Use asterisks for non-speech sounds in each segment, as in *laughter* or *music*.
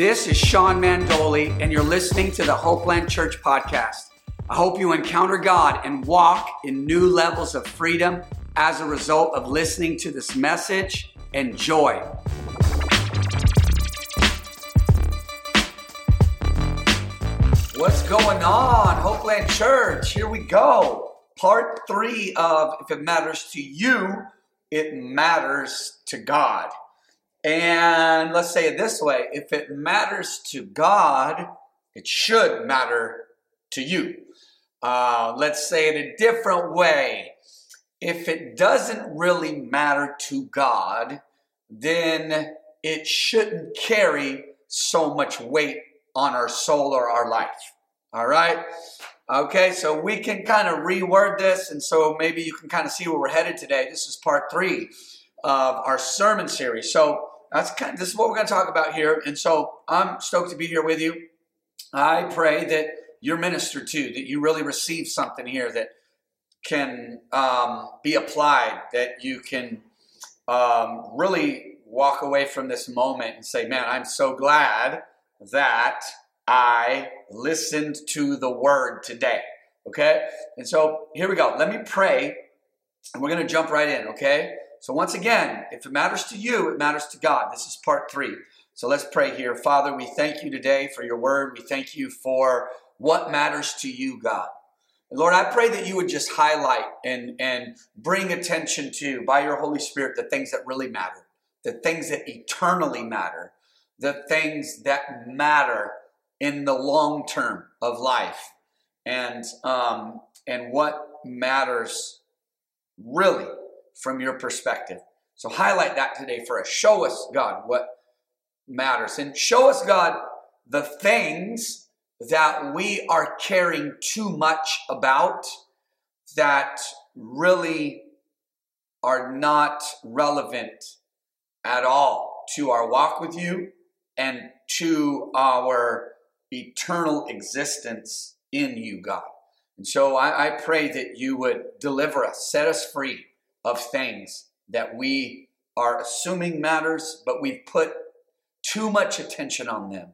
This is Sean Mandoli, and you're listening to the Hopeland Church podcast. I hope you encounter God and walk in new levels of freedom as a result of listening to this message. Enjoy. What's going on, Hopeland Church? Here we go. Part three of If It Matters to You, It Matters to God. And let's say it this way if it matters to God, it should matter to you. Uh, let's say it a different way. If it doesn't really matter to God, then it shouldn't carry so much weight on our soul or our life. All right? Okay, so we can kind of reword this, and so maybe you can kind of see where we're headed today. This is part three of our sermon series. So that's kind of, this is what we're going to talk about here. And so I'm stoked to be here with you. I pray that you're ministered to, that you really receive something here that can um, be applied, that you can um, really walk away from this moment and say, man, I'm so glad that I listened to the word today. Okay? And so here we go. Let me pray, and we're going to jump right in, okay? So, once again, if it matters to you, it matters to God. This is part three. So, let's pray here. Father, we thank you today for your word. We thank you for what matters to you, God. And Lord, I pray that you would just highlight and, and bring attention to, by your Holy Spirit, the things that really matter, the things that eternally matter, the things that matter in the long term of life, and, um, and what matters really from your perspective. So highlight that today for us. Show us, God, what matters. And show us, God, the things that we are caring too much about that really are not relevant at all to our walk with you and to our eternal existence in you, God. And so I, I pray that you would deliver us, set us free of things that we are assuming matters, but we've put too much attention on them.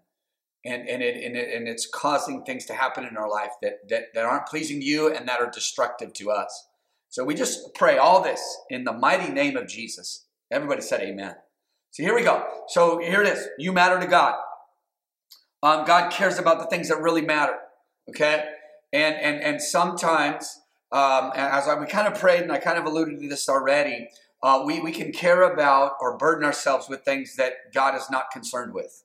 And, and, it, and, it, and it's causing things to happen in our life that, that, that aren't pleasing to you and that are destructive to us. So we just pray all this in the mighty name of Jesus. Everybody said amen. So here we go. So here it is. You matter to God. Um, God cares about the things that really matter. Okay? And and and sometimes um, as I, we kind of prayed, and I kind of alluded to this already, uh, we, we can care about or burden ourselves with things that God is not concerned with.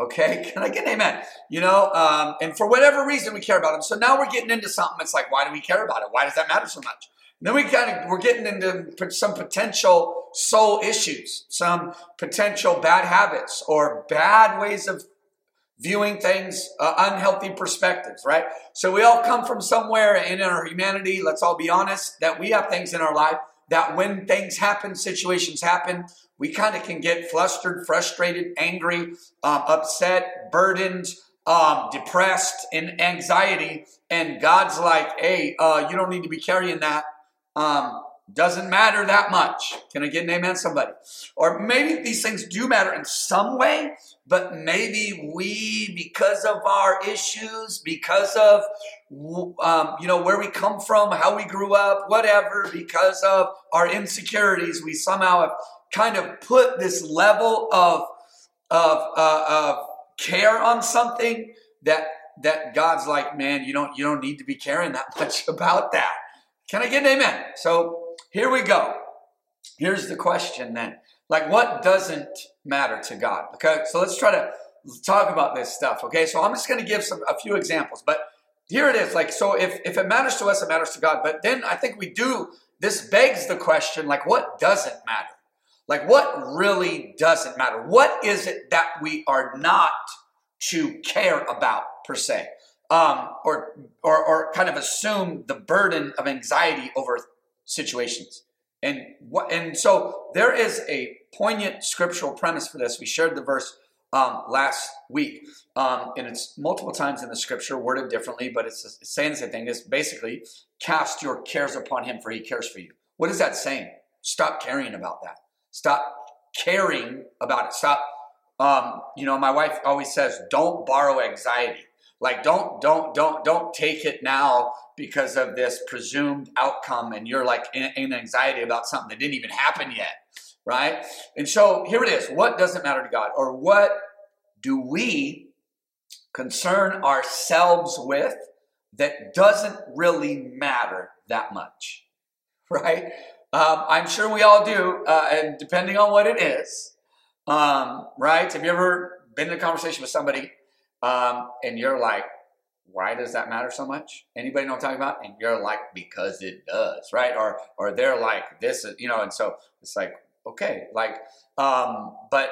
Okay, *laughs* can I get an amen? You know, um, and for whatever reason we care about them. So now we're getting into something. It's like, why do we care about it? Why does that matter so much? And then we kind of we're getting into some potential soul issues, some potential bad habits or bad ways of viewing things, uh, unhealthy perspectives, right? So we all come from somewhere in our humanity, let's all be honest, that we have things in our life that when things happen, situations happen, we kind of can get flustered, frustrated, angry, um, upset, burdened, um, depressed, and anxiety. And God's like, hey, uh, you don't need to be carrying that. Um, doesn't matter that much. Can I get an amen, somebody? Or maybe these things do matter in some way, but maybe we, because of our issues, because of um, you know where we come from, how we grew up, whatever, because of our insecurities, we somehow have kind of put this level of of, uh, of care on something that that God's like, man, you don't you don't need to be caring that *laughs* much about that. Can I get an amen? So here we go. Here's the question then. Like, what doesn't matter to God? Okay, so let's try to talk about this stuff. Okay, so I'm just going to give some a few examples, but here it is. Like, so if if it matters to us, it matters to God. But then I think we do. This begs the question: like, what doesn't matter? Like, what really doesn't matter? What is it that we are not to care about per se, um, or or or kind of assume the burden of anxiety over situations. And what and so there is a poignant scriptural premise for this. We shared the verse um, last week, um, and it's multiple times in the scripture, worded differently, but it's, saying the same thing. It's basically cast your cares upon Him, for He cares for you. What is that saying? Stop caring about that. Stop caring about it. Stop Um, you know, my wife always says, "Don't borrow anxiety." Like, don't, don't, don't, don't take it now because of this presumed outcome, and you're like in, in anxiety about something that didn't even happen yet, right? And so here it is. What doesn't matter to God, or what do we concern ourselves with that doesn't really matter that much, *laughs* right? Um, I'm sure we all do, uh, and depending on what it is, um, right? Have you ever been in a conversation with somebody um, and you're like, why does that matter so much? Anybody know what I'm talking about? And you're like, because it does, right? Or or they're like, this is, you know, and so it's like, okay, like, um, but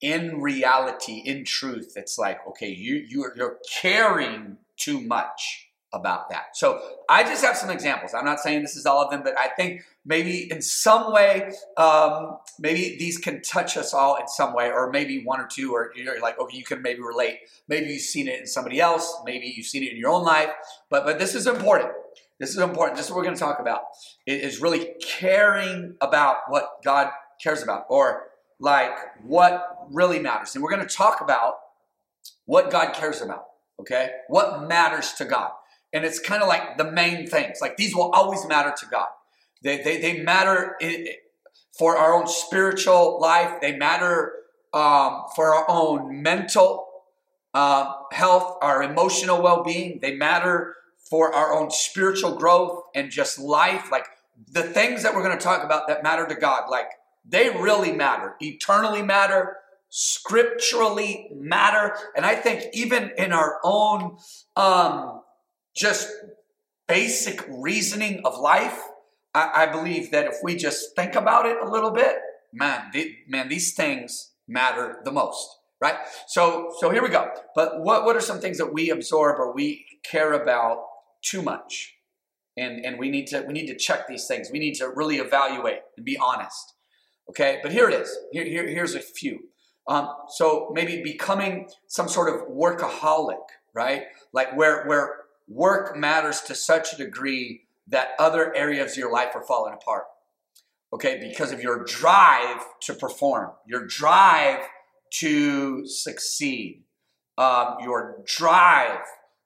in reality, in truth, it's like, okay, you you're, you're caring too much about that. So I just have some examples. I'm not saying this is all of them, but I think maybe in some way, um, maybe these can touch us all in some way, or maybe one or two, or you're like, okay, you can maybe relate. Maybe you've seen it in somebody else. Maybe you've seen it in your own life. But but this is important. This is important. This is what we're going to talk about. It is really caring about what God cares about, or like what really matters. And we're going to talk about what God cares about. Okay, what matters to God. And it's kind of like the main things. Like these will always matter to God. They, they, they matter for our own spiritual life. They matter um, for our own mental uh, health, our emotional well being. They matter for our own spiritual growth and just life. Like the things that we're going to talk about that matter to God, like they really matter, eternally matter, scripturally matter. And I think even in our own um, just basic reasoning of life, I, I, believe that if we just think about it a little bit, man, the, man, these things matter the most, right? So, so here we go. But what, what are some things that we absorb or we care about too much? And, and we need to we need to check these things. We need to really evaluate and be honest. Okay, but here it is. Here, here here's a few. Um, so maybe becoming some sort of workaholic, right? Like where where work matters to such a degree that other areas of your life are falling apart. Okay, because of your drive to perform, your drive to succeed, um, your drive,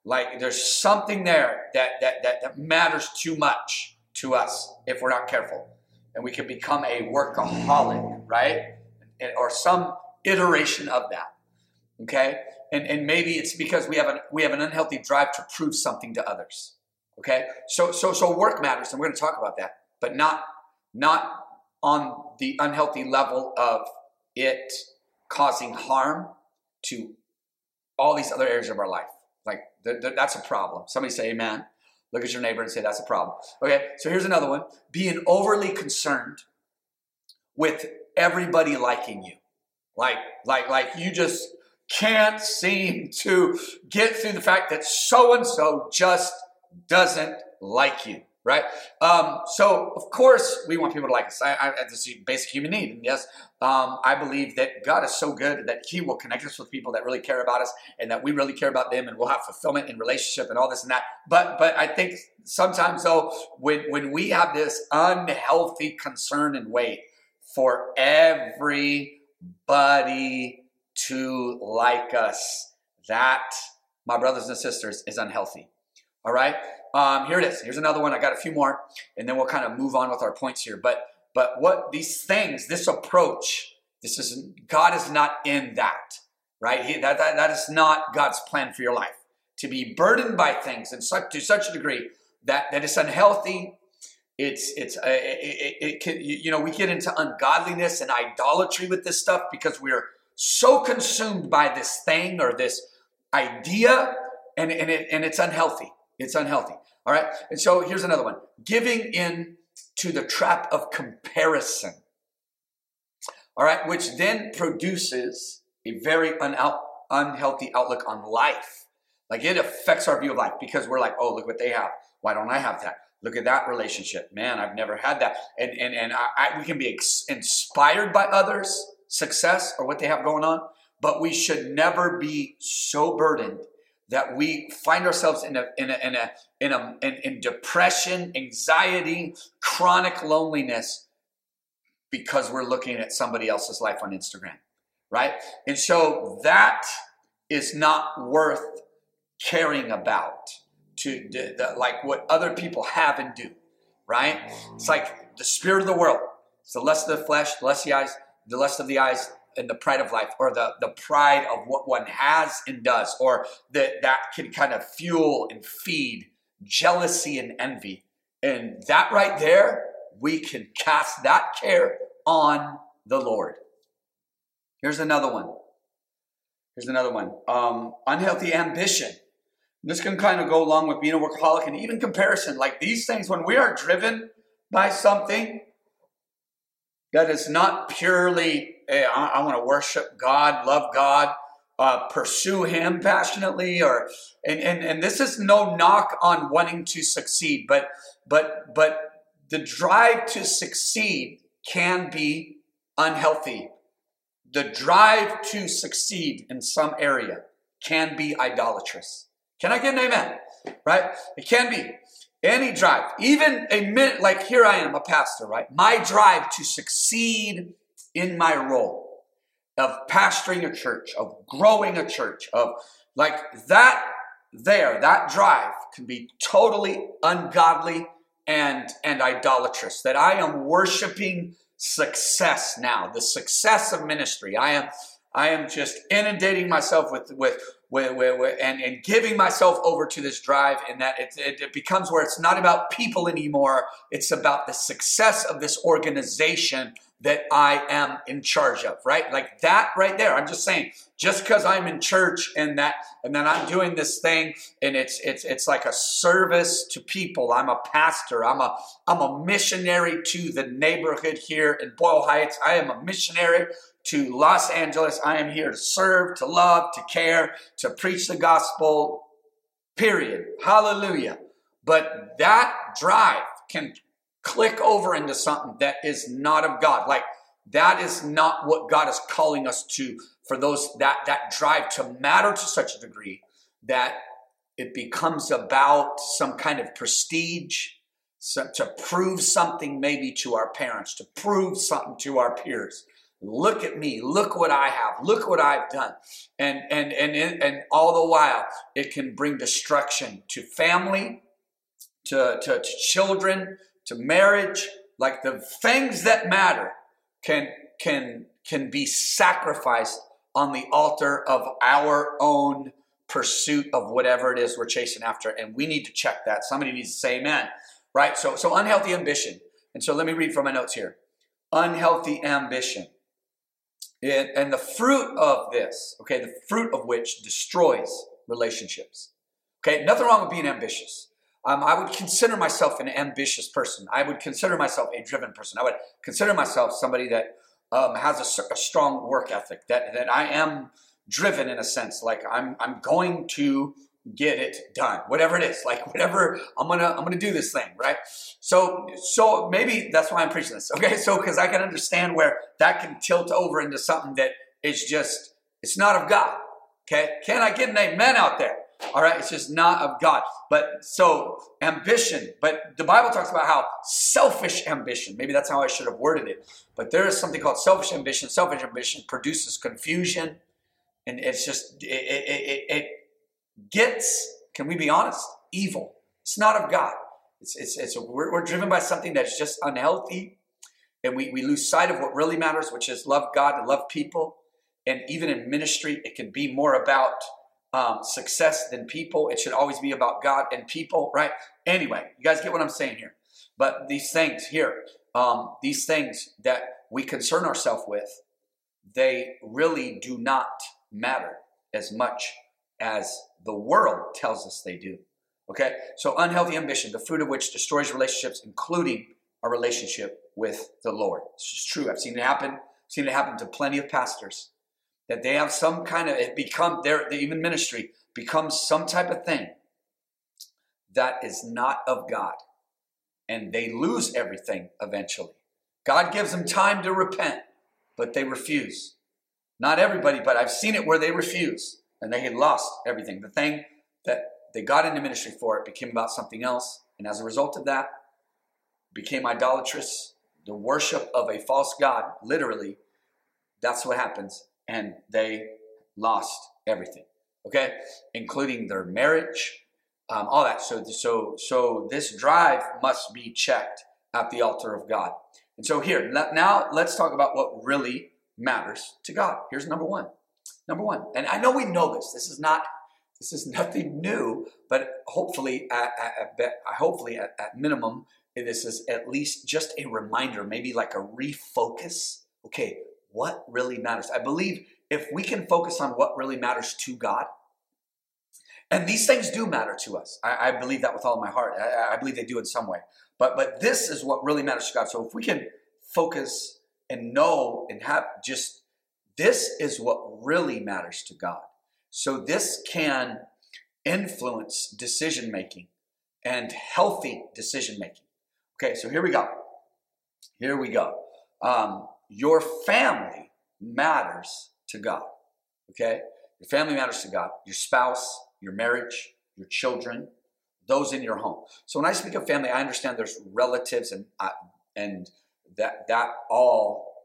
like there's something there that, that, that, that matters too much to us if we're not careful. And we can become a workaholic, right? Or some iteration of that. Okay? And, and maybe it's because we have an we have an unhealthy drive to prove something to others. Okay, so so so work matters, and we're going to talk about that, but not not on the unhealthy level of it causing harm to all these other areas of our life. Like th- th- that's a problem. Somebody say Amen. Look at your neighbor and say that's a problem. Okay, so here's another one: being overly concerned with everybody liking you, like like like you just can't seem to get through the fact that so and so just doesn't like you, right? Um, so, of course, we want people to like us. I, I, this is basic human need. And yes, um, I believe that God is so good that He will connect us with people that really care about us and that we really care about them and we'll have fulfillment in relationship and all this and that. But, but I think sometimes, though, when, when we have this unhealthy concern and wait for everybody to like us. That, my brothers and sisters, is unhealthy. All right? Um, here it is. Here's another one. I got a few more, and then we'll kind of move on with our points here. But but what these things, this approach, this is God is not in that, right? He, that, that that is not God's plan for your life. To be burdened by things and such to such a degree that that it's unhealthy. It's it's uh, it, it, it can, you know we get into ungodliness and idolatry with this stuff because we're so consumed by this thing or this idea, and, and, it, and it's unhealthy. It's unhealthy. All right. And so here's another one giving in to the trap of comparison. All right. Which then produces a very un- unhealthy outlook on life. Like it affects our view of life because we're like, oh, look what they have. Why don't I have that? Look at that relationship. Man, I've never had that. And, and, and I, I, we can be ex- inspired by others success or what they have going on, but we should never be so burdened that we find ourselves in a in a in a in a in, in depression, anxiety, chronic loneliness because we're looking at somebody else's life on Instagram right? And so that is not worth caring about to the, the, like what other people have and do, right? It's like the spirit of the world. It's the lust of the flesh, the lust of the eyes, the lust of the eyes, and the pride of life, or the, the pride of what one has and does, or that that can kind of fuel and feed jealousy and envy. And that right there, we can cast that care on the Lord. Here's another one. Here's another one. Um, unhealthy ambition. This can kind of go along with being a workaholic and even comparison. Like these things, when we are driven by something that is not purely, hey, I, I want to worship God, love God, uh, pursue Him passionately, or and, and and this is no knock on wanting to succeed, but but but the drive to succeed can be unhealthy. The drive to succeed in some area can be idolatrous. Can I get an amen? Right? It can be. Any drive, even a minute, like here I am, a pastor, right? My drive to succeed in my role of pastoring a church, of growing a church, of like that there, that drive can be totally ungodly and, and idolatrous. That I am worshiping success now, the success of ministry. I am I am just inundating myself with with, with, with, with and, and giving myself over to this drive, and that it, it, it becomes where it's not about people anymore. It's about the success of this organization that I am in charge of, right? Like that right there. I'm just saying, just because I'm in church and that and then I'm doing this thing and it's it's it's like a service to people. I'm a pastor. I'm a I'm a missionary to the neighborhood here in Boyle Heights. I am a missionary to Los Angeles. I am here to serve, to love, to care, to preach the gospel. Period. Hallelujah. But that drive can click over into something that is not of God. Like that is not what God is calling us to for those that that drive to matter to such a degree that it becomes about some kind of prestige so, to prove something maybe to our parents, to prove something to our peers. Look at me. Look what I have. Look what I've done. And and and and all the while it can bring destruction to family, to, to, to children, to marriage, like the things that matter can can can be sacrificed on the altar of our own pursuit of whatever it is we're chasing after. And we need to check that. Somebody needs to say amen. Right? So so unhealthy ambition. And so let me read from my notes here. Unhealthy ambition and the fruit of this okay the fruit of which destroys relationships okay nothing wrong with being ambitious um, I would consider myself an ambitious person. I would consider myself a driven person. I would consider myself somebody that um, has a, a, strong work ethic. That that I am driven in a sense. Like I'm I'm going to get it done, whatever it is. Like whatever I'm gonna I'm gonna do this thing, right? So so maybe that's why I'm preaching this. Okay, so because I can understand where that can tilt over into something that is just it's not of God. Okay, can I get an amen out there? All right, it's just not of God. But so ambition, but the Bible talks about how selfish ambition, maybe that's how I should have worded it. But there is something called selfish ambition. Selfish ambition produces confusion, and it's just, it, it, it, it gets, can we be honest, evil. It's not of God. It's, it's, it's, we're, we're driven by something that's just unhealthy, and we, we lose sight of what really matters, which is love God and love people. And even in ministry, it can be more about um, success than people. It should always be about God and people, right? Anyway, you guys get what I'm saying here. But these things here, um, these things that we concern ourselves with, they really do not matter as much as the world tells us they do. Okay? So, unhealthy ambition, the fruit of which destroys relationships, including our relationship with the Lord. This is true. I've seen it happen. I've seen it happen to plenty of pastors that they have some kind of it become their even ministry becomes some type of thing that is not of God. And they lose everything eventually. God gives them time to repent, but they refuse. Not everybody, but I've seen it where they refuse and they had lost everything. The thing that they got into ministry for it became about something else. And as a result of that, became idolatrous, the worship of a false God, literally. That's what happens and they lost everything. Okay, including their marriage, um, all that. So, so, so this drive must be checked at the altar of God. And so here, now let's talk about what really matters to God. Here's number one. Number one, and I know we know this. This is not, this is *laughs* nothing new, but hopefully, at, at, at hopefully at, at minimum, this is at least just a reminder, maybe like a refocus. Okay, what really matters? I believe if we can focus on what really matters to God, and these things do matter to us. I, I believe that with all my heart. I, I, believe they do in some way. But but this is what really matters to God. So if we can focus and know and have just this is what really matters to God. So this can influence decision making and healthy decision making. Okay, so here we go. Here we go. Um, your family matters to God. Okay? Your family matters to God. Your spouse, your marriage, your children, those in your home. So when I speak of family, I understand there's relatives and uh, and that that all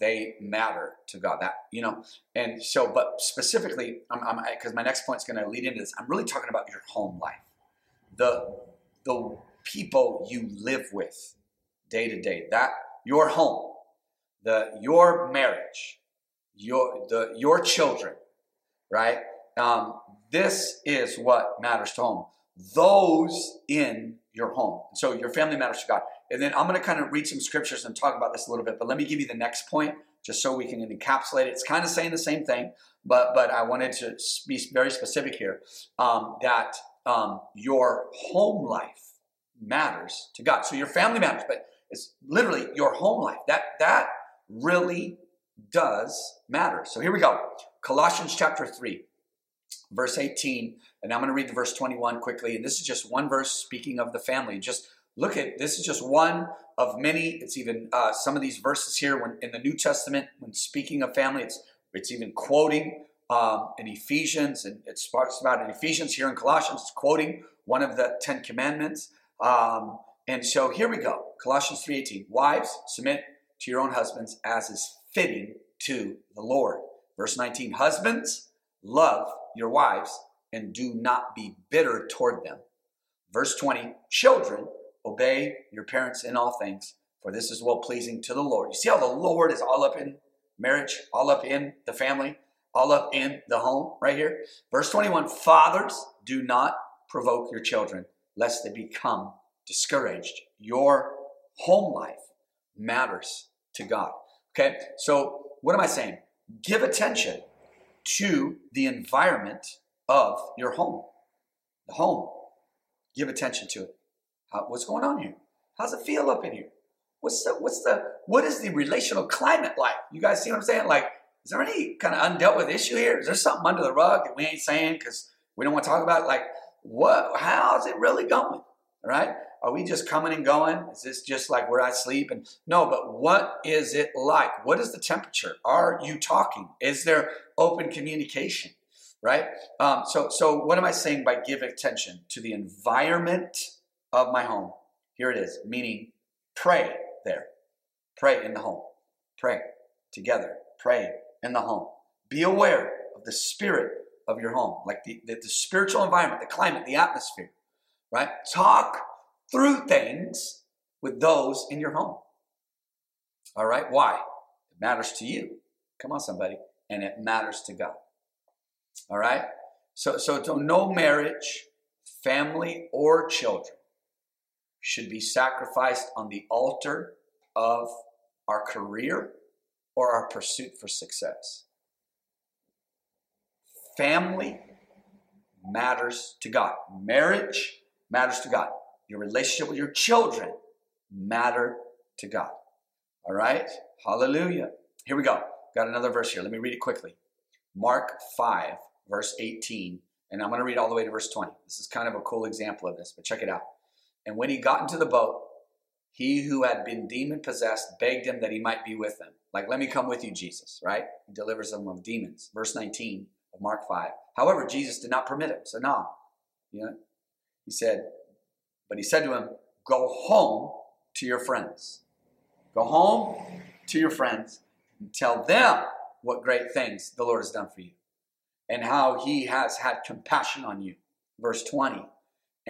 they matter to God. That you know, and so but specifically, I'm because my next point is going to lead into this. I'm really talking about your home life, the the people you live with day to day. That your home, the your marriage, your the your children, right? Um, this is what matters to home. Those in your home. So your family matters to God. And then I'm going to kind of read some scriptures and talk about this a little bit. But let me give you the next point, just so we can encapsulate it. It's kind of saying the same thing, but but I wanted to be very specific here um, that um, your home life matters to God. So your family matters, but it's literally your home life. That that really does matter. So here we go. Colossians chapter 3 verse 18, and I'm going to read the verse 21 quickly. And this is just one verse speaking of the family. Just look at this is just one of many. It's even uh, some of these verses here when in the New Testament when speaking of family. It's it's even quoting um, in Ephesians, and it talks about in Ephesians here in Colossians. It's quoting one of the Ten Commandments. Um, and so here we go. Colossians 3:18. Wives, submit to your own husbands as is fitting to the Lord. Verse 19. Husbands, love your wives and do not be bitter toward them. Verse 20 Children, obey your parents in all things, for this is well pleasing to the Lord. You see how the Lord is all up in marriage, all up in the family, all up in the home, right here? Verse 21 Fathers, do not provoke your children, lest they become discouraged. Your home life matters to God. Okay, so what am I saying? Give attention to the environment of your home. The home. Give attention to it. How, what's going on here? How's it feel up in here? What's the what's the what is the relational climate like? You guys see what I'm saying? Like, is there any kind of undealt with issue here? Is there something under the rug that we ain't saying because we don't want to talk about? It? Like, what? How's it really going? Right? Are we just coming and going? Is this just like where I sleep? And no, but what is it like? What is the temperature? Are you talking? Is there open communication? Right? Um, so, so what am I saying by give attention to the environment of my home? Here it is, meaning pray there. Pray in the home. Pray together. Pray in the home. Be aware of the spirit of your home, like the, the, the spiritual environment, the climate, the atmosphere. Right? Talk through things with those in your home. All right? Why? It matters to you. Come on, somebody. And it matters to God. All right? So, so to no marriage, family, or children should be sacrificed on the altar of our career or our pursuit for success. Family matters to God. Marriage matters to God your relationship with your children matter to God. All right? Hallelujah. Here we go. Got another verse here. Let me read it quickly. Mark 5, verse 18. And I'm going to read all the way to verse 20. This is kind of a cool example of this, but check it out. And when he got into the boat, he who had been demon possessed begged him that he might be with them. Like, let me come with you, Jesus, right? He delivers them of demons. Verse 19 of Mark 5. However, Jesus did not permit him. So, no. You know, he said, but he said to him, Go home to your friends. Go home to your friends and tell them what great things the Lord has done for you and how he has had compassion on you. Verse 20.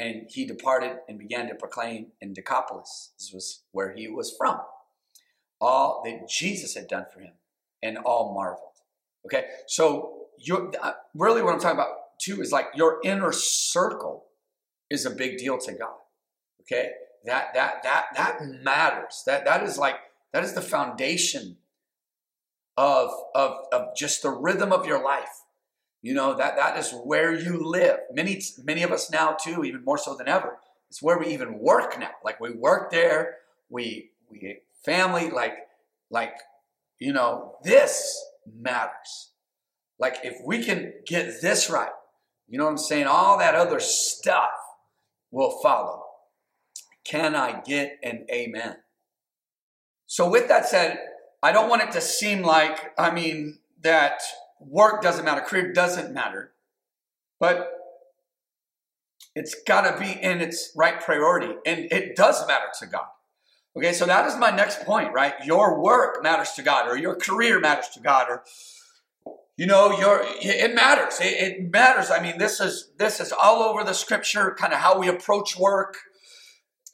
And he departed and began to proclaim in Decapolis. This was where he was from. All that Jesus had done for him, and all marveled. Okay, so you uh, really what I'm talking about too is like your inner circle is a big deal to God. Okay, that that that that matters. That that is like that is the foundation of of of just the rhythm of your life. You know that that is where you live. Many many of us now too, even more so than ever. It's where we even work now. Like we work there. We we family like like you know this matters. Like if we can get this right, you know what I'm saying? All that other stuff will follow. Can I get an amen? So, with that said, I don't want it to seem like, I mean, that work doesn't matter, career doesn't matter, but it's got to be in its right priority, and it does matter to God. Okay, so that is my next point, right? Your work matters to God, or your career matters to God, or you know your it matters it, it, matters i mean this is this is all over the scripture kind of how we approach work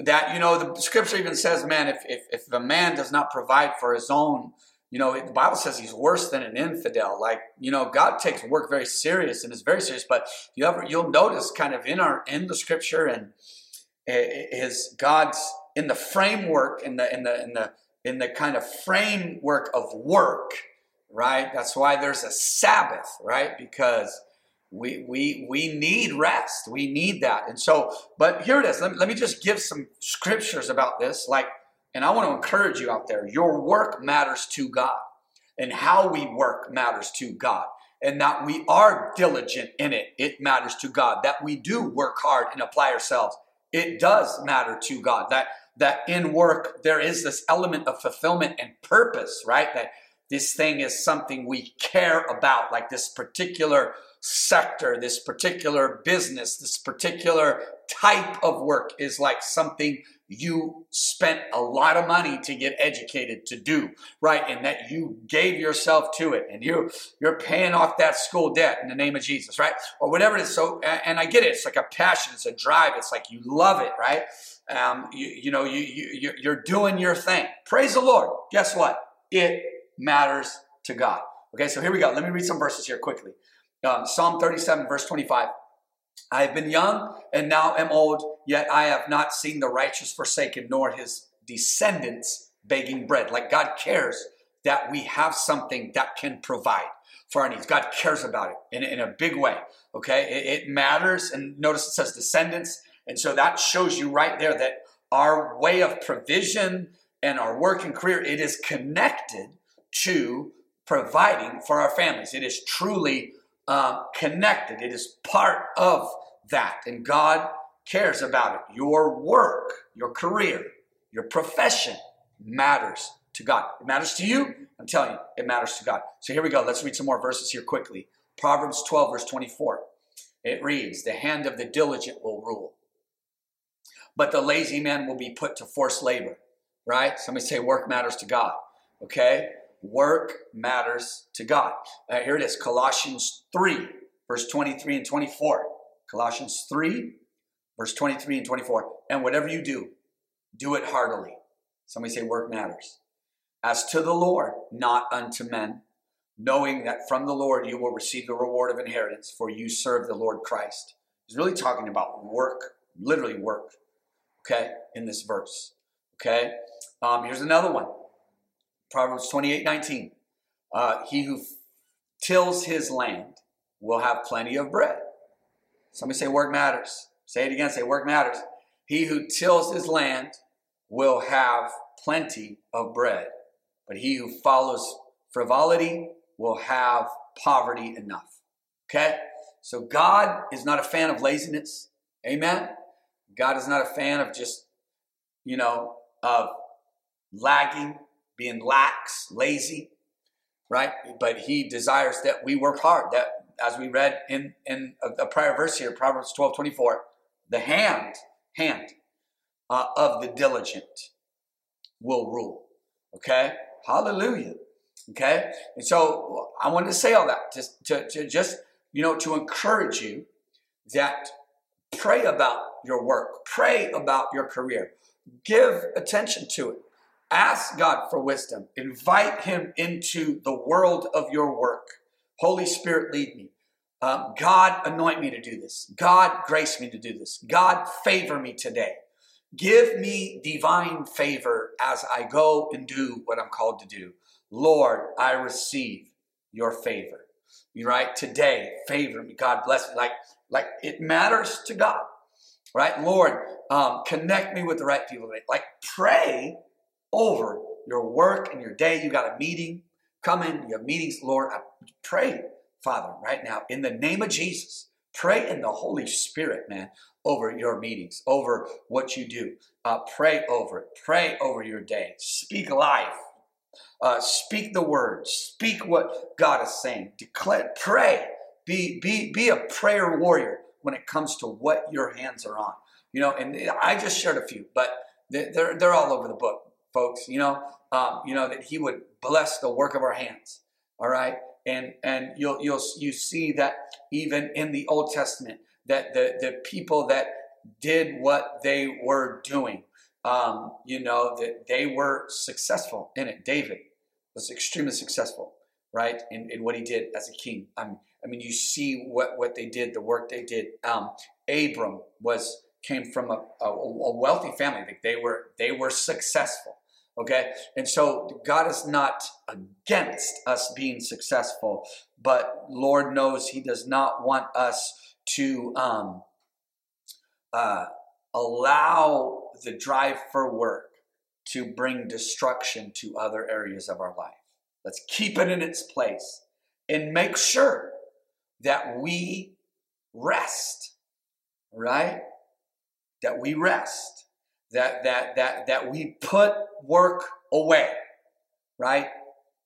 that you know the scripture even says man if if, if the man does not provide for his own you know the bible says he's worse than an infidel like you know god takes work very serious and is very serious but you ever you'll notice kind of in our in the scripture and eh, eh, is god's in the framework in the in the in the in the kind of framework of work right? That's why there's a Sabbath, right? Because we we we need rest. We need that. And so, but here it is. Let me, let me just give some scriptures about this. Like, and I want to encourage you out there. Your work matters to God, and how we work matters to God. And that we are diligent in it, it matters to God. That we do work hard and apply ourselves, it does matter to God. That that in work there is this element of fulfillment and purpose, right? That this thing is something we care about, like this particular sector, this particular business, this particular type of work is like something you spent a lot of money to get educated to do, right? And that you gave yourself to it and you you're paying off that school debt in the name of Jesus, right? Or whatever it is. So and I get it. It's like a passion, it's a drive. It's like you love it, right? Um, you, you know, you, you you're doing your thing. Praise the Lord. Guess what? It matters to God. Okay, so here we go. Let me read some verses here quickly. Um, Psalm 37, verse 25. I have been young and now am old, yet I have not seen the righteous forsaken, nor his descendants begging bread. Like God cares that we have something that can provide for our needs. God cares about it in, in a big way. Okay, it, it matters. And notice it says descendants. And so that shows you right there that our way of provision and our work and career, it is connected to providing for our families. It is truly uh, connected, it is part of that. And God cares about it. Your work, your career, your profession matters to God. It matters to you. I'm telling you, it matters to God. So here we go. Let's read some more verses here quickly. Proverbs 12, verse 24. It reads, The hand of the diligent will rule, but the lazy man will be put to forced labor. Right? Somebody say work matters to God. Okay? Work matters to God. Uh, here it is Colossians 3, verse 23 and 24. Colossians 3, verse 23 and 24. And whatever you do, do it heartily. Somebody say, work matters. As to the Lord, not unto men, knowing that from the Lord you will receive the reward of inheritance, for you serve the Lord Christ. He's really talking about work, literally work, okay, in this verse. Okay? Um, here's another one Proverbs 28 19. Uh, he who tills his land will have plenty of bread. Somebody say, work matters. Say it again, say, work matters. He who tills his land will have plenty of bread, but he who follows frivolity will have poverty enough. Okay? So God is not a fan of laziness. Amen? God is not a fan of just, you know, of lagging being lax, lazy, right? But he desires that we work hard. That, as we read in, in a, prior verse here, Proverbs 12 24, the hand, hand uh, of the diligent will rule. Okay? Hallelujah. Okay? And so I wanted to say all that just to, to just, you know, to encourage you that pray about your work, pray about your career, give attention to it. Ask God for wisdom. Invite Him into the world of your work. Holy Spirit, lead me. Um, God, anoint me to do this. God, grace me to do this. God, favor me today. Give me divine favor as I go and do what I'm called to do. Lord, I receive your favor. You right today, favor me. God bless me. Like, like it matters to God, right? Lord, um, connect me with the right people. Like, pray over your work and your day. You got a meeting, come in, you have meetings. Lord, I pray, Father, right now, in the name of Jesus, pray in the Holy Spirit, man, over your meetings, over what you do. Uh, pray over it. Pray over your day. Speak life. Uh, speak the word. Speak what God is saying. Declare. Pray. Be be be a prayer warrior when it comes to what your hands are on. You know, and I just shared a few, but they're they're all over the book folks. You know, um, you know that He would bless the work of our hands. All right, and and you'll you'll you see that even in the Old Testament that the the people that did what they were doing, um, you know that they were successful in it. David was extremely successful, right, in, in what he did as a king. Um, I mean, you see what what they did, the work they did. Um, Abram was came from a, a, a wealthy family. They were they were successful. Okay. And so God is not against us being successful, but Lord knows He does not want us to um, uh, allow the drive for work to bring destruction to other areas of our life. Let's keep it in its place and make sure that we rest, right? That we rest that that that that we put work away right?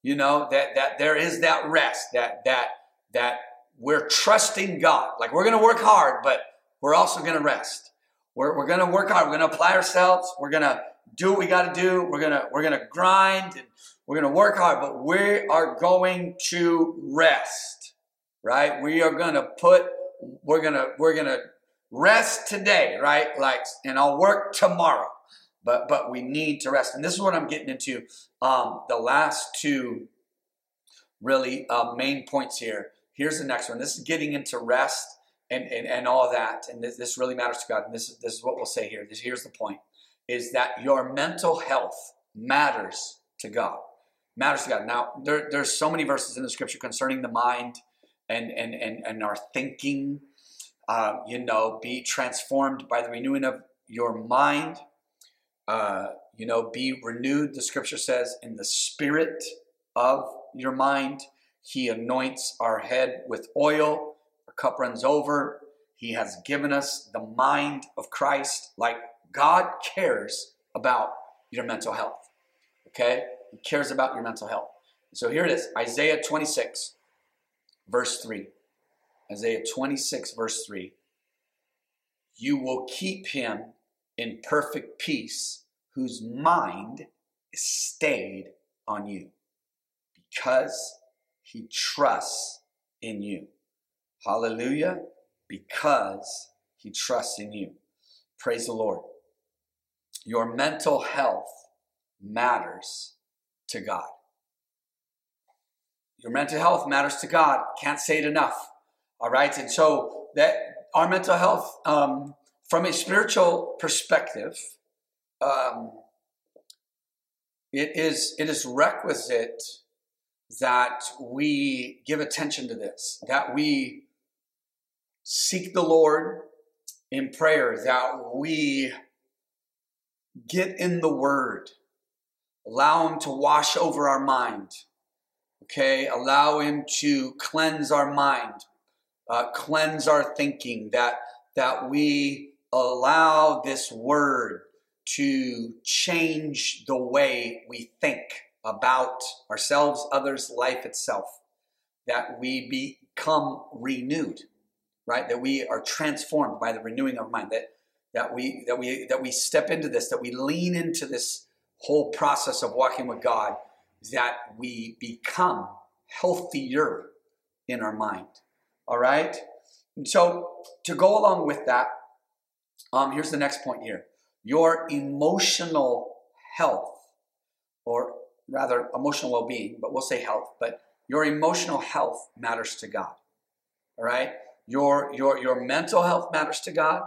You know that that there is that rest that that that we're trusting god. Like we're going to work hard but we're also going to rest. We're, we're going to work hard. We're going to apply ourselves. We're going to do what we got to do. We're going to we're going to grind and we're going to work hard but we are going to rest right? We are going to put we're going to we're going to rest today, right? Like, and I'll work tomorrow. But but we need to rest, and this is what I'm getting into. Um, the last two really uh, main points here. Here's the next one. This is getting into rest and and, and all that, and this, this really matters to God. And this is this is what we'll say here. This, here's the point: is that your mental health matters to God. Matters to God. Now there, there's so many verses in the Scripture concerning the mind and and and and our thinking uh, you know, be transformed by the renewing of your mind. Uh, you know, be renewed, the scripture says, in the spirit of your mind. He anoints our head with oil, our cup runs over. He has given us the mind of Christ. Like God cares about your mental health. Okay? He cares about your mental health. So here it is Isaiah 26, verse 3. Isaiah 26, verse 3. You will keep him in perfect peace, whose mind is stayed on you, because he trusts in you. Hallelujah. Because he trusts in you. Praise the Lord. Your mental health matters to God. Your mental health matters to God. Can't say it enough. All right. And so that our mental health, um, from a spiritual perspective, um, it is it is requisite that we give attention to this, that we seek the Lord in prayer, that we get in the Word, allow Him to wash over our mind, okay, allow Him to cleanse our mind, uh, cleanse our thinking, that, that we allow this word to change the way we think about ourselves, others, life itself, that we become renewed, right? That we are transformed by the renewing of mind, that, that, we, that, we, that we step into this, that we lean into this whole process of walking with God that we become healthier in our mind. All right? And so, to go along with that, um, here's the next point here your emotional health, or rather, emotional well being, but we'll say health, but your emotional health matters to God. All right? Your, your, your mental health matters to God.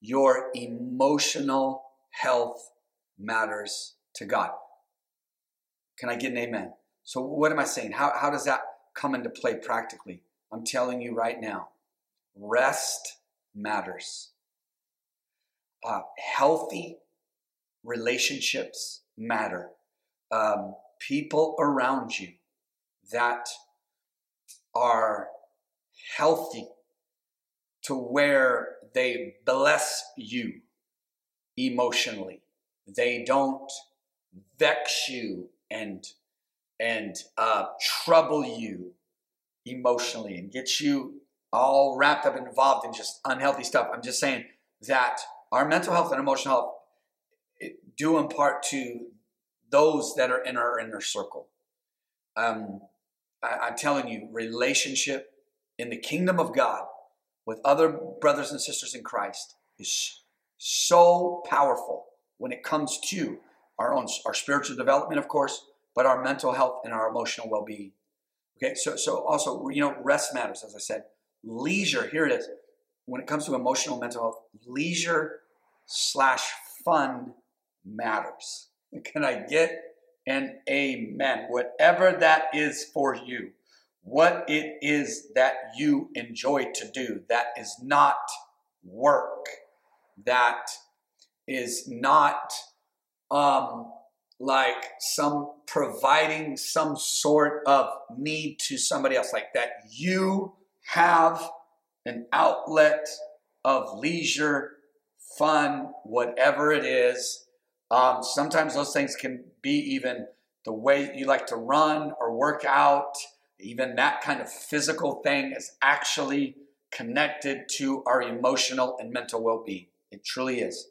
Your emotional health matters to God. Can I get an amen? So, what am I saying? How, how does that come into play practically? I'm telling you right now rest matters. Uh, healthy relationships matter. Um, people around you that are healthy to where they bless you emotionally. They don't vex you and and uh, trouble you emotionally and get you all wrapped up and involved in just unhealthy stuff. I'm just saying that our mental health and emotional health do impart to those that are in our inner circle. Um, I, I'm telling you, relationship in the kingdom of God with other brothers and sisters in Christ is so powerful when it comes to our own our spiritual development, of course, but our mental health and our emotional well-being. Okay, so so also you know rest matters, as I said. Leisure, here it is. When it comes to emotional mental health, leisure slash fun matters. *laughs* Can I get an amen? Whatever that is for you what it is that you enjoy to do that is not work, that is not um, like some providing some sort of need to somebody else, like that you have an outlet of leisure, fun, whatever it is. Um, sometimes those things can be even the way you like to run or work out even that kind of physical thing is actually connected to our emotional and mental well-being. It truly is.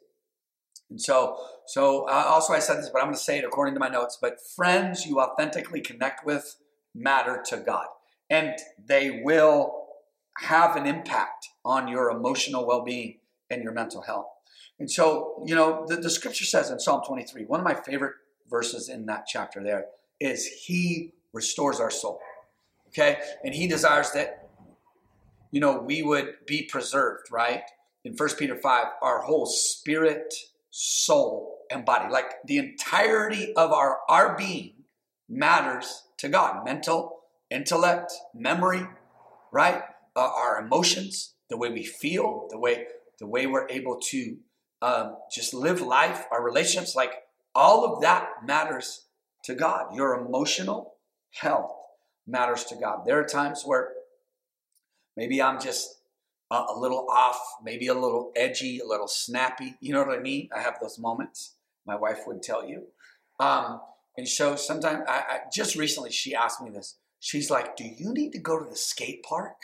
And so, so uh, also I said this, but I'm going to say it according to my notes. But friends you authentically connect with matter to God, and they will have an impact on your emotional well-being and your mental health. And so, you know, the, the scripture says in Psalm 23, one of my favorite verses in that chapter there is He restores our soul. Okay? And he desires that, you know, we would be preserved, right? In 1 Peter 5, our whole spirit, soul, and body, like the entirety of our, our being matters to God. Mental, intellect, memory, right? Uh, our emotions, the way we feel, the way the way we're able to um, just live life, our relationships, like all of that matters to God. Your emotional health matters to God. There are times where maybe I'm just a, a little off, maybe a little edgy, a little snappy. You know what I mean? I have those moments. My wife would tell you. Um, and so sometimes, I, I, just recently, she asked me this. She's like, "Do you need to go to the skate park?"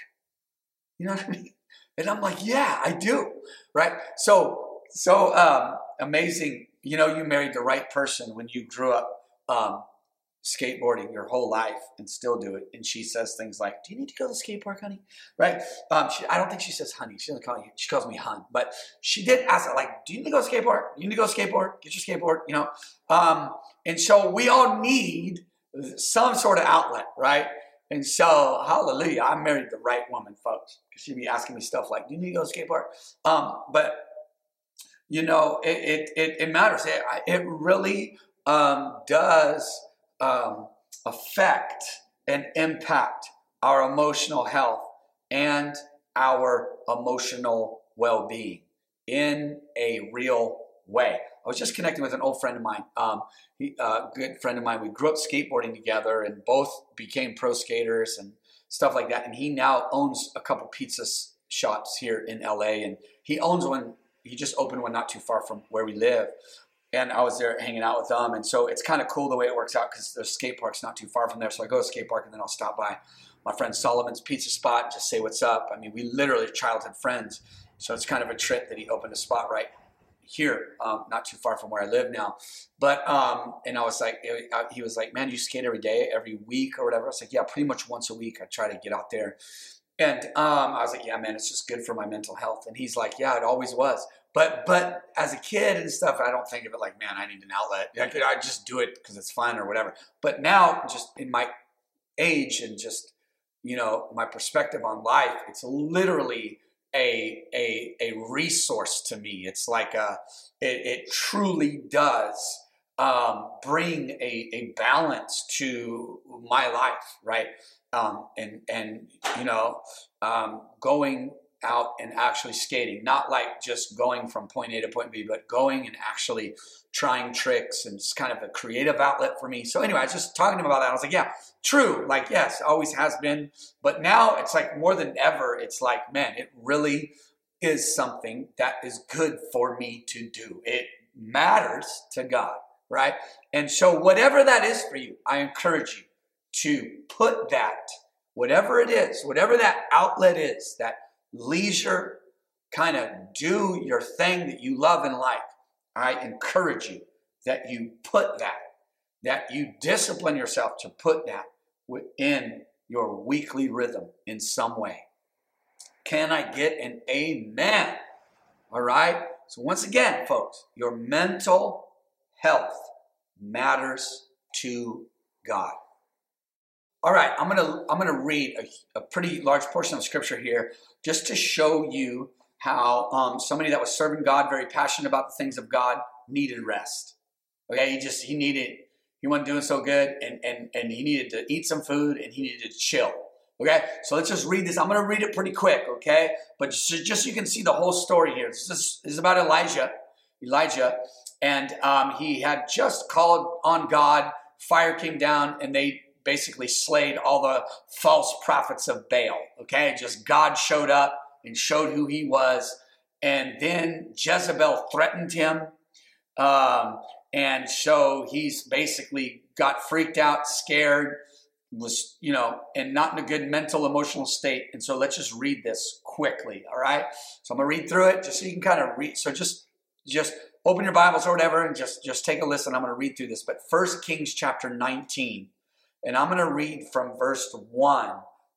You know what I mean? And I'm like, "Yeah, I do." Right? So, so um, amazing. You know, you married the right person when you grew up um, skateboarding your whole life and still do it. And she says things like, "Do you need to go to the skate park, honey?" Right? Um, she, I don't think she says honey. She doesn't call me. She calls me hun. But she did ask like, "Do you need to go to skate park? You need to go skateboard. Get your skateboard." You know. Um, and so we all need some sort of outlet, right? And so, hallelujah, I married the right woman, folks, because she'd be asking me stuff like, "Do you need to go to skate park?" Um, but you know, it it, it, it matters. It, it really um, does um, affect and impact our emotional health and our emotional well being in a real way. I was just connecting with an old friend of mine, um, he, good friend of mine. We grew up skateboarding together and both became pro skaters and stuff like that. And he now owns a couple pizza shops here in LA, and he owns one. He just opened one not too far from where we live and I was there hanging out with them. And so it's kind of cool the way it works out because the skate park's not too far from there. So I go to skate park and then I'll stop by my friend Solomon's Pizza Spot and just say what's up. I mean, we literally are childhood friends. So it's kind of a trip that he opened a spot right here, um, not too far from where I live now. But um, and I was like, uh, he was like, man, you skate every day, every week or whatever. I was like, yeah, pretty much once a week. I try to get out there. And um, I was like, yeah, man, it's just good for my mental health. And he's like, yeah, it always was. But but as a kid and stuff, I don't think of it like, man, I need an outlet. I could I just do it because it's fun or whatever. But now, just in my age and just you know my perspective on life, it's literally a a a resource to me. It's like a it, it truly does um, bring a, a balance to my life, right? Um, and and you know um, going out and actually skating, not like just going from point A to point B, but going and actually trying tricks and it's kind of a creative outlet for me. So anyway, I was just talking to him about that. I was like, yeah, true. Like, yes, always has been. But now it's like more than ever, it's like, man, it really is something that is good for me to do. It matters to God, right? And so whatever that is for you, I encourage you to put that, whatever it is, whatever that outlet is, that leisure, kind of do your thing that you love and like. I encourage you that you put that, that you discipline yourself to put that within your weekly rhythm in some way. Can I get an amen? All right. So, once again, folks, your mental health matters to God. All right, I'm gonna I'm gonna read a, a pretty large portion of scripture here just to show you how um, somebody that was serving God, very passionate about the things of God, needed rest. Okay, he just he needed he wasn't doing so good, and and and he needed to eat some food, and he needed to chill. Okay, so let's just read this. I'm to read it pretty quick. Okay, but just, just so you can see the whole story here. This is, this is about Elijah. Elijah, and um, he had just called on God. Fire came down, and they basically slayed all the false prophets of Baal. Okay, just God showed up and showed who he was. And then Jezebel threatened him. Um, and so he's basically got freaked out, scared, was, you know, and not in a good mental, emotional state. And so let's just read this quickly. All right. So I'm going to read through it just so you can kind of read. So just, just open your Bibles or whatever and just, just take a listen. I'm going to read through this. But First Kings chapter 19 and I'm going to read from verse 1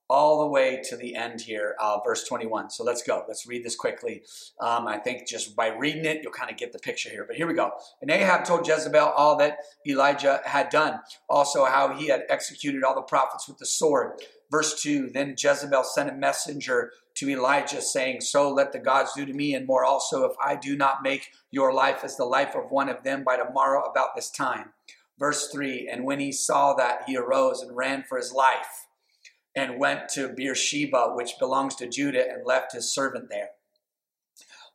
all the way to the end here, uh, verse 21. So let's go. Let's read this quickly. Um, I think just by reading it, you'll kind of get the picture here. But here we go. And Ahab told Jezebel all that Elijah had done, also how he had executed all the prophets with the sword. Verse 2 Then Jezebel sent a messenger to Elijah, saying, So let the gods do to me, and more also, if I do not make your life as the life of one of them by tomorrow about this time. Verse 3 And when he saw that, he arose and ran for his life and went to Beersheba, which belongs to Judah, and left his servant there.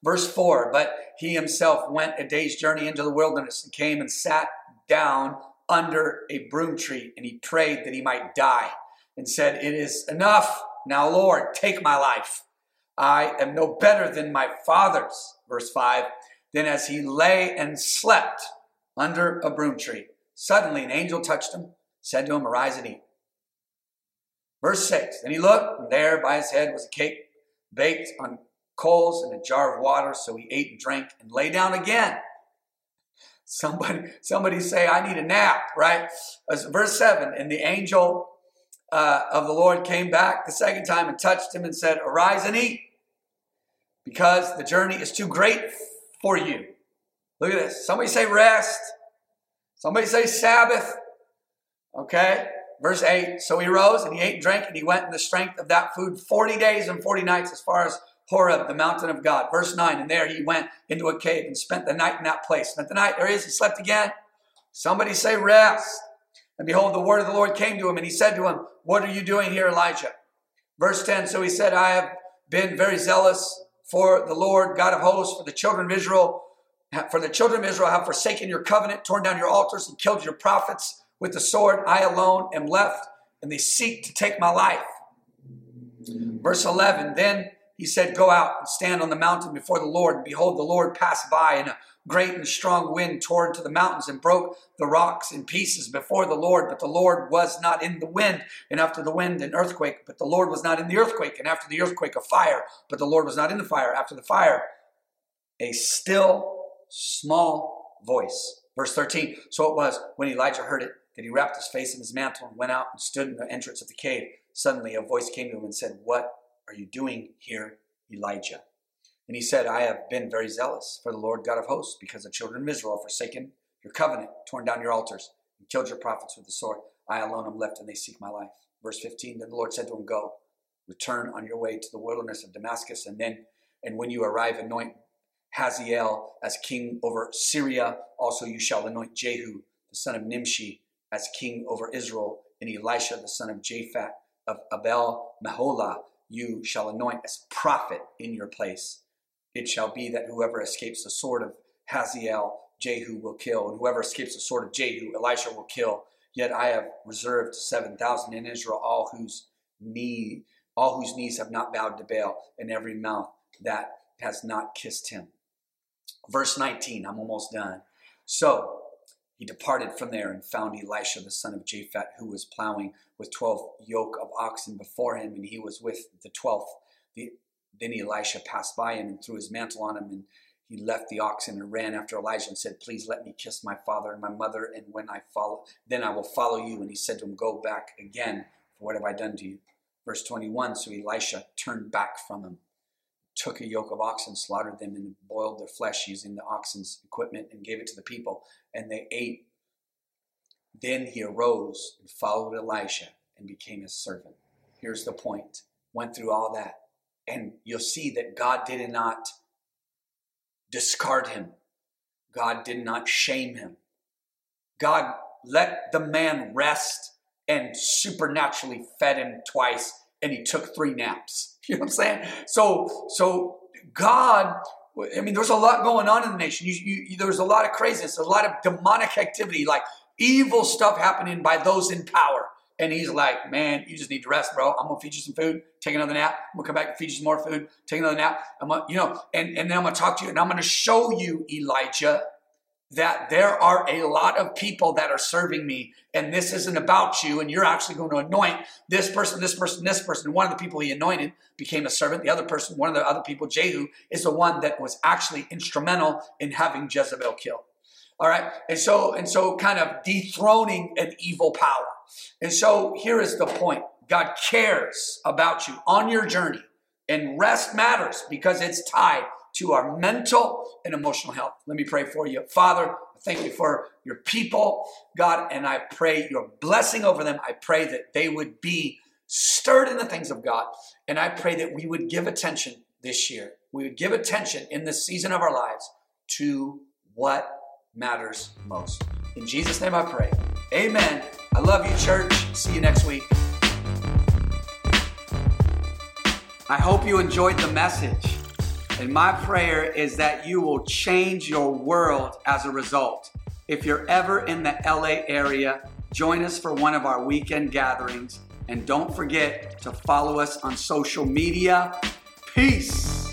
Verse 4 But he himself went a day's journey into the wilderness and came and sat down under a broom tree, and he prayed that he might die, and said, It is enough. Now, Lord, take my life. I am no better than my fathers. Verse 5 Then as he lay and slept under a broom tree, Suddenly, an angel touched him, said to him, Arise and eat. Verse 6 Then he looked, and there by his head was a cake baked on coals and a jar of water. So he ate and drank and lay down again. Somebody, somebody say, I need a nap, right? Verse 7 And the angel uh, of the Lord came back the second time and touched him and said, Arise and eat, because the journey is too great for you. Look at this. Somebody say, Rest. Somebody say Sabbath. Okay. Verse 8 So he rose and he ate and drank and he went in the strength of that food 40 days and 40 nights as far as Horeb, the mountain of God. Verse 9 And there he went into a cave and spent the night in that place. Spent the night. There he is. He slept again. Somebody say rest. And behold, the word of the Lord came to him and he said to him, What are you doing here, Elijah? Verse 10 So he said, I have been very zealous for the Lord God of hosts, for the children of Israel for the children of Israel have forsaken your covenant, torn down your altars, and killed your prophets with the sword. I alone am left, and they seek to take my life. Verse 11 Then he said, Go out and stand on the mountain before the Lord. Behold, the Lord passed by, and a great and strong wind tore into the mountains and broke the rocks in pieces before the Lord. But the Lord was not in the wind. And after the wind, an earthquake. But the Lord was not in the earthquake. And after the earthquake, a fire. But the Lord was not in the fire. After the fire, a still small voice. Verse 13 So it was when Elijah heard it that he wrapped his face in his mantle and went out and stood in the entrance of the cave. Suddenly a voice came to him and said, What are you doing here, Elijah? And he said, I have been very zealous for the Lord God of hosts, because the children of Israel have forsaken your covenant, torn down your altars, and killed your prophets with the sword. I alone am left, and they seek my life. Verse 15 Then the Lord said to him, Go, return on your way to the wilderness of Damascus, and then, and when you arrive, anoint Hazael as king over Syria. Also, you shall anoint Jehu, the son of Nimshi, as king over Israel, and Elisha, the son of Japhat of Abel Meholah, you shall anoint as prophet in your place. It shall be that whoever escapes the sword of Hazael, Jehu will kill, and whoever escapes the sword of Jehu, Elisha will kill. Yet I have reserved seven thousand in Israel, all whose knee, all whose knees have not bowed to Baal, and every mouth that has not kissed him. Verse 19, I'm almost done. So he departed from there and found Elisha the son of Japhat, who was plowing with twelve yoke of oxen before him, and he was with the twelfth. The, then Elisha passed by him and threw his mantle on him, and he left the oxen and ran after Elijah and said, Please let me kiss my father and my mother, and when I follow, then I will follow you. And he said to him, Go back again, for what have I done to you? Verse 21 So Elisha turned back from him, took a yoke of oxen, slaughtered them, and boiled their flesh using the oxen's equipment, and gave it to the people, and they ate. Then he arose and followed Elisha and became his servant. Here's the point. Went through all that. And you'll see that God did not discard him. God did not shame him. God let the man rest and supernaturally fed him twice and he took three naps. *laughs* You know what I'm saying? So, so God, I mean, there's a lot going on in the nation. You, you, there's a lot of craziness, a lot of demonic activity, like evil stuff happening by those in power. And he's like, man, you just need to rest, bro. I'm gonna feed you some food, take another nap. I'm gonna come back and feed you some more food, take another nap. I'm gonna, you know, and, and then I'm gonna talk to you and I'm gonna show you, Elijah, that there are a lot of people that are serving me, and this isn't about you, and you're actually going to anoint this person, this person, this person. one of the people he anointed became a servant. The other person, one of the other people, Jehu, is the one that was actually instrumental in having Jezebel killed. All right. And so, and so kind of dethroning an evil power. And so here is the point. God cares about you on your journey and rest matters because it's tied to our mental and emotional health. Let me pray for you. Father, thank you for your people, God, and I pray your blessing over them. I pray that they would be stirred in the things of God. And I pray that we would give attention this year. We would give attention in this season of our lives to what matters most. In Jesus' name I pray. Amen. I love you, church. See you next week. I hope you enjoyed the message. And my prayer is that you will change your world as a result. If you're ever in the LA area, join us for one of our weekend gatherings. And don't forget to follow us on social media. Peace.